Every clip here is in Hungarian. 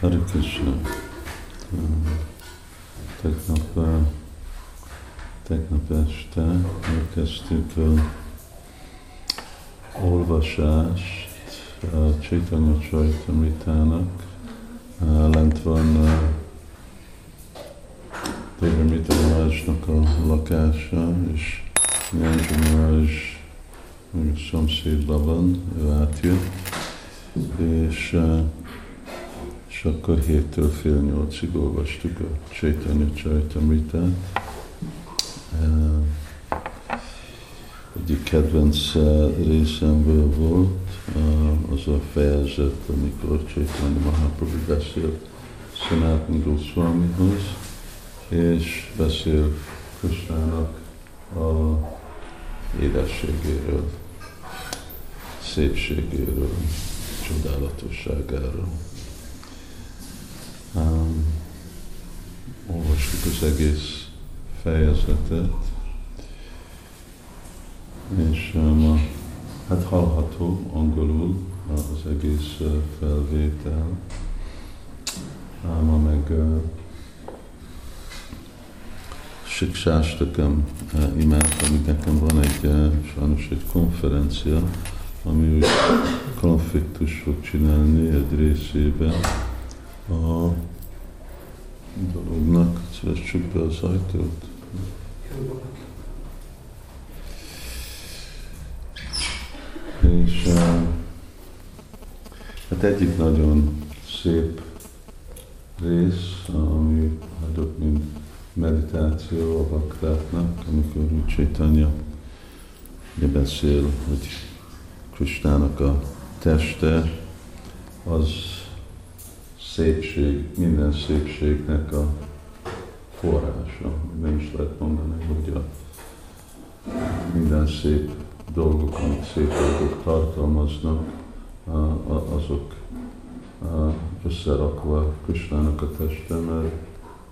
Hare Krishna. Tegnap, uh, tegnap este elkezdtük a olvasást a Chaitanya Chaitamritának. Uh, lent van Devamita Rajnak a lakása, és Nyanjan Raj szomszédban van, ő átjött, és és akkor héttől fél nyolcig olvastuk a Chaitanya Chaitamritát. Egyik kedvenc részemből volt az a fejezet, amikor Chaitanya Mahaprabhu beszél Sanatana Goswamihoz, és beszél Krishnának a édességéről, szépségéről, csodálatosságáról. Um, olvastuk az egész fejezetet, és um, hát hallható angolul az egész uh, felvétel, ma meg uh, Siksástakam uh, imádtam, nekem van egy, uh, sajnos egy konferencia, ami úgy konfliktus fog csinálni egy részében, a dolognak, szívessük be az ajtót. És hát egyik nagyon szép rész, ami adott, mint meditáció a bakráknak, amikor úgy Chaitanya beszél, hogy Kristának a teste az szépség, minden szépségnek a forrása. Nem is lehet mondani, hogy a minden szép dolgok, amit szép dolgok tartalmaznak, azok összerakva Krisnának a teste, mert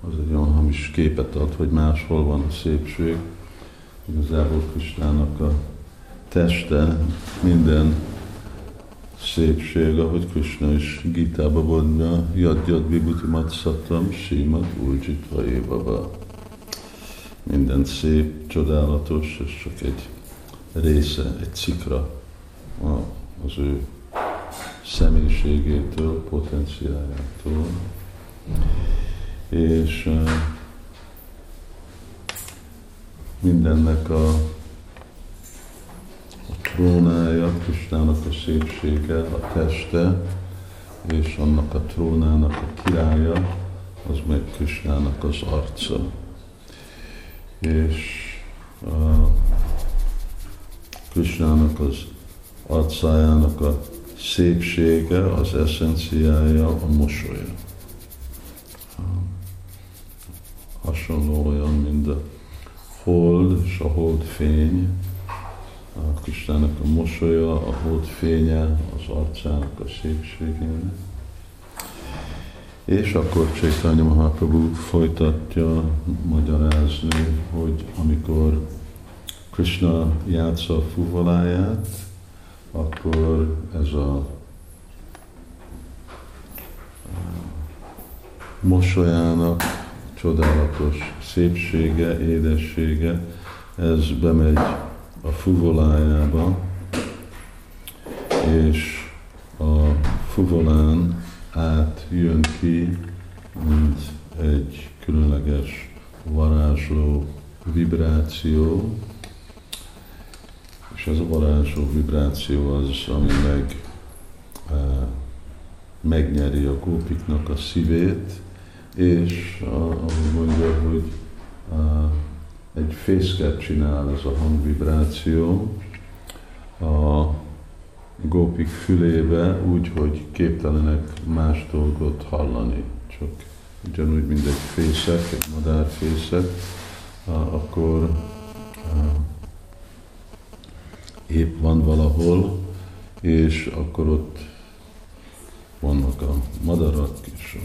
az egy olyan hamis képet ad, hogy máshol van a szépség. Igazából Krisnának a teste minden szépség, ahogy Krishna is Gitába mondja, jad jad vibhuti matszatam, símat újjitva évaba. Minden szép, csodálatos, és csak egy része, egy cikra az ő személyiségétől, potenciájától. És mindennek a trónája, Kristának a szépsége, a teste, és annak a trónának a királya, az meg Kristának az arca. És uh, Krisnának az arcájának a szépsége, az eszenciája, a mosolya. Hasonló olyan, mint a hold és a hold fény, a mosolya, a hold fénye, az arcának a szépségének. És akkor Csaitanya Mahaprabhu folytatja magyarázni, hogy amikor Krishna játsza a fuvoláját, akkor ez a mosolyának csodálatos szépsége, édessége, ez bemegy a fuvolájába, és a fuvolán át jön ki, mint egy különleges varázsló vibráció, és ez a varázsló vibráció az, ami meg e, megnyeri a gópiknak a szívét, és ahogy mondja, hogy e, egy fészket csinál ez a hangvibráció a gópik fülébe úgy, hogy képtelenek más dolgot hallani. Csak ugyanúgy, mint egy fészek, egy madárfészek, akkor épp van valahol, és akkor ott vannak a madarak és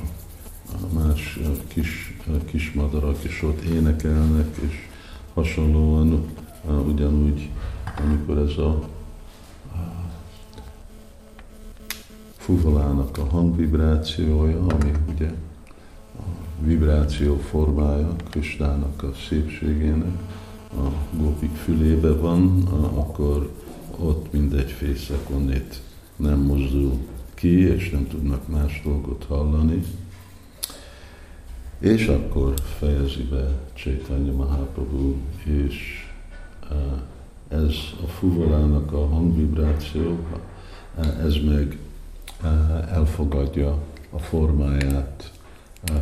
a más kis, kis madarak, és ott énekelnek, és hasonlóan ugyanúgy, amikor ez a fuvolának a hangvibrációja, ami ugye a vibráció formája Kristának a szépségének, a gópik fülébe van, akkor ott mindegy fél szekundét nem mozdul ki, és nem tudnak más dolgot hallani. És akkor fejezi be Chaitanya Mahaprabhu, és ez a fuvolának a hangvibráció, ez meg elfogadja a formáját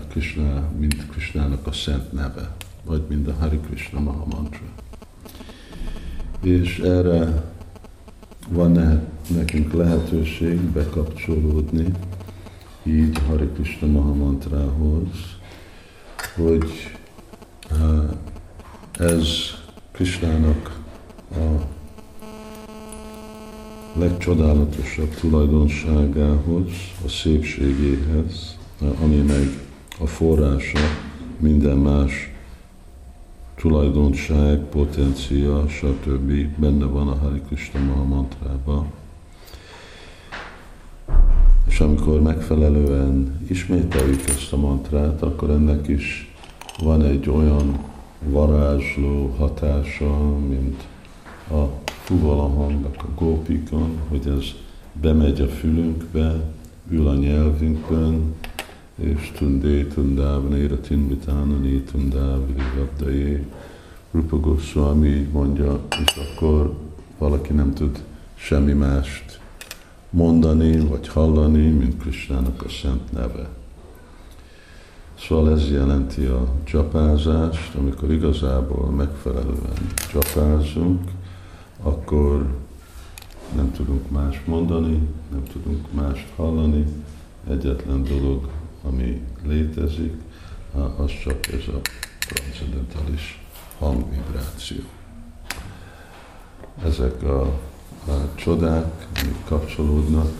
Krishna, mint Krishnának a szent neve, vagy mind a Hari Krishna Maha Mantra. És erre van -e nekünk lehetőség bekapcsolódni így Hari Krishna Maha Mantrához, hogy ez Krishnának a legcsodálatosabb tulajdonságához, a szépségéhez, ami meg a forrása minden más tulajdonság, potencia, stb. benne van a Hari Krishna Maha mantrában. És amikor megfelelően ismételjük ezt a mantrát, akkor ennek is van egy olyan varázsló hatása, mint a fuvala hangnak a gópikon, hogy ez bemegy a fülünkbe, ül a nyelvünkben, és tundé tundávnéra tinvitánani tundávri rabdai. Rupa Goswami így mondja, és akkor valaki nem tud semmi mást mondani, vagy hallani, mint Krisnának a szent neve. Szóval ez jelenti a csapázást, amikor igazából megfelelően csapázunk, akkor nem tudunk más mondani, nem tudunk mást hallani. Egyetlen dolog, ami létezik, az csak ez a transzendentális hangvibráció. Ezek a, csodák, amik kapcsolódnak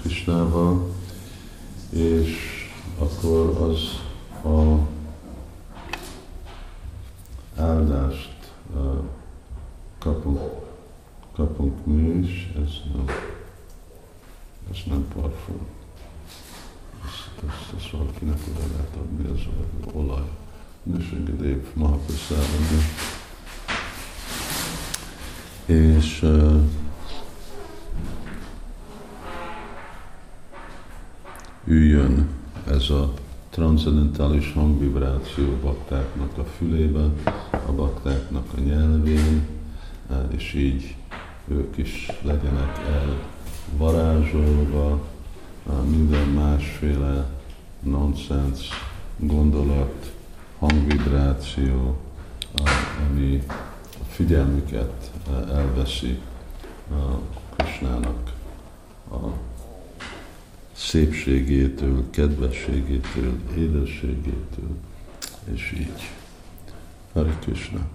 Krisnával, és akkor az a áldást kapunk kapunk mi is, ez nem, ez nem parfum. Ezt, ezt, ezt valakinek oda lehet adni, ez olaj. Nősengedév Mahaprasádon. És uh, üljön ez a transzendentális hangvibráció baktáknak a fülébe, a baktáknak a nyelvén, és így ők is legyenek el varázsolva, minden másféle nonsens gondolat, hangvibráció, ami a figyelmüket elveszi a Krisnának a szépségétől, kedvességétől, édességétől, és így. Hare Krishna.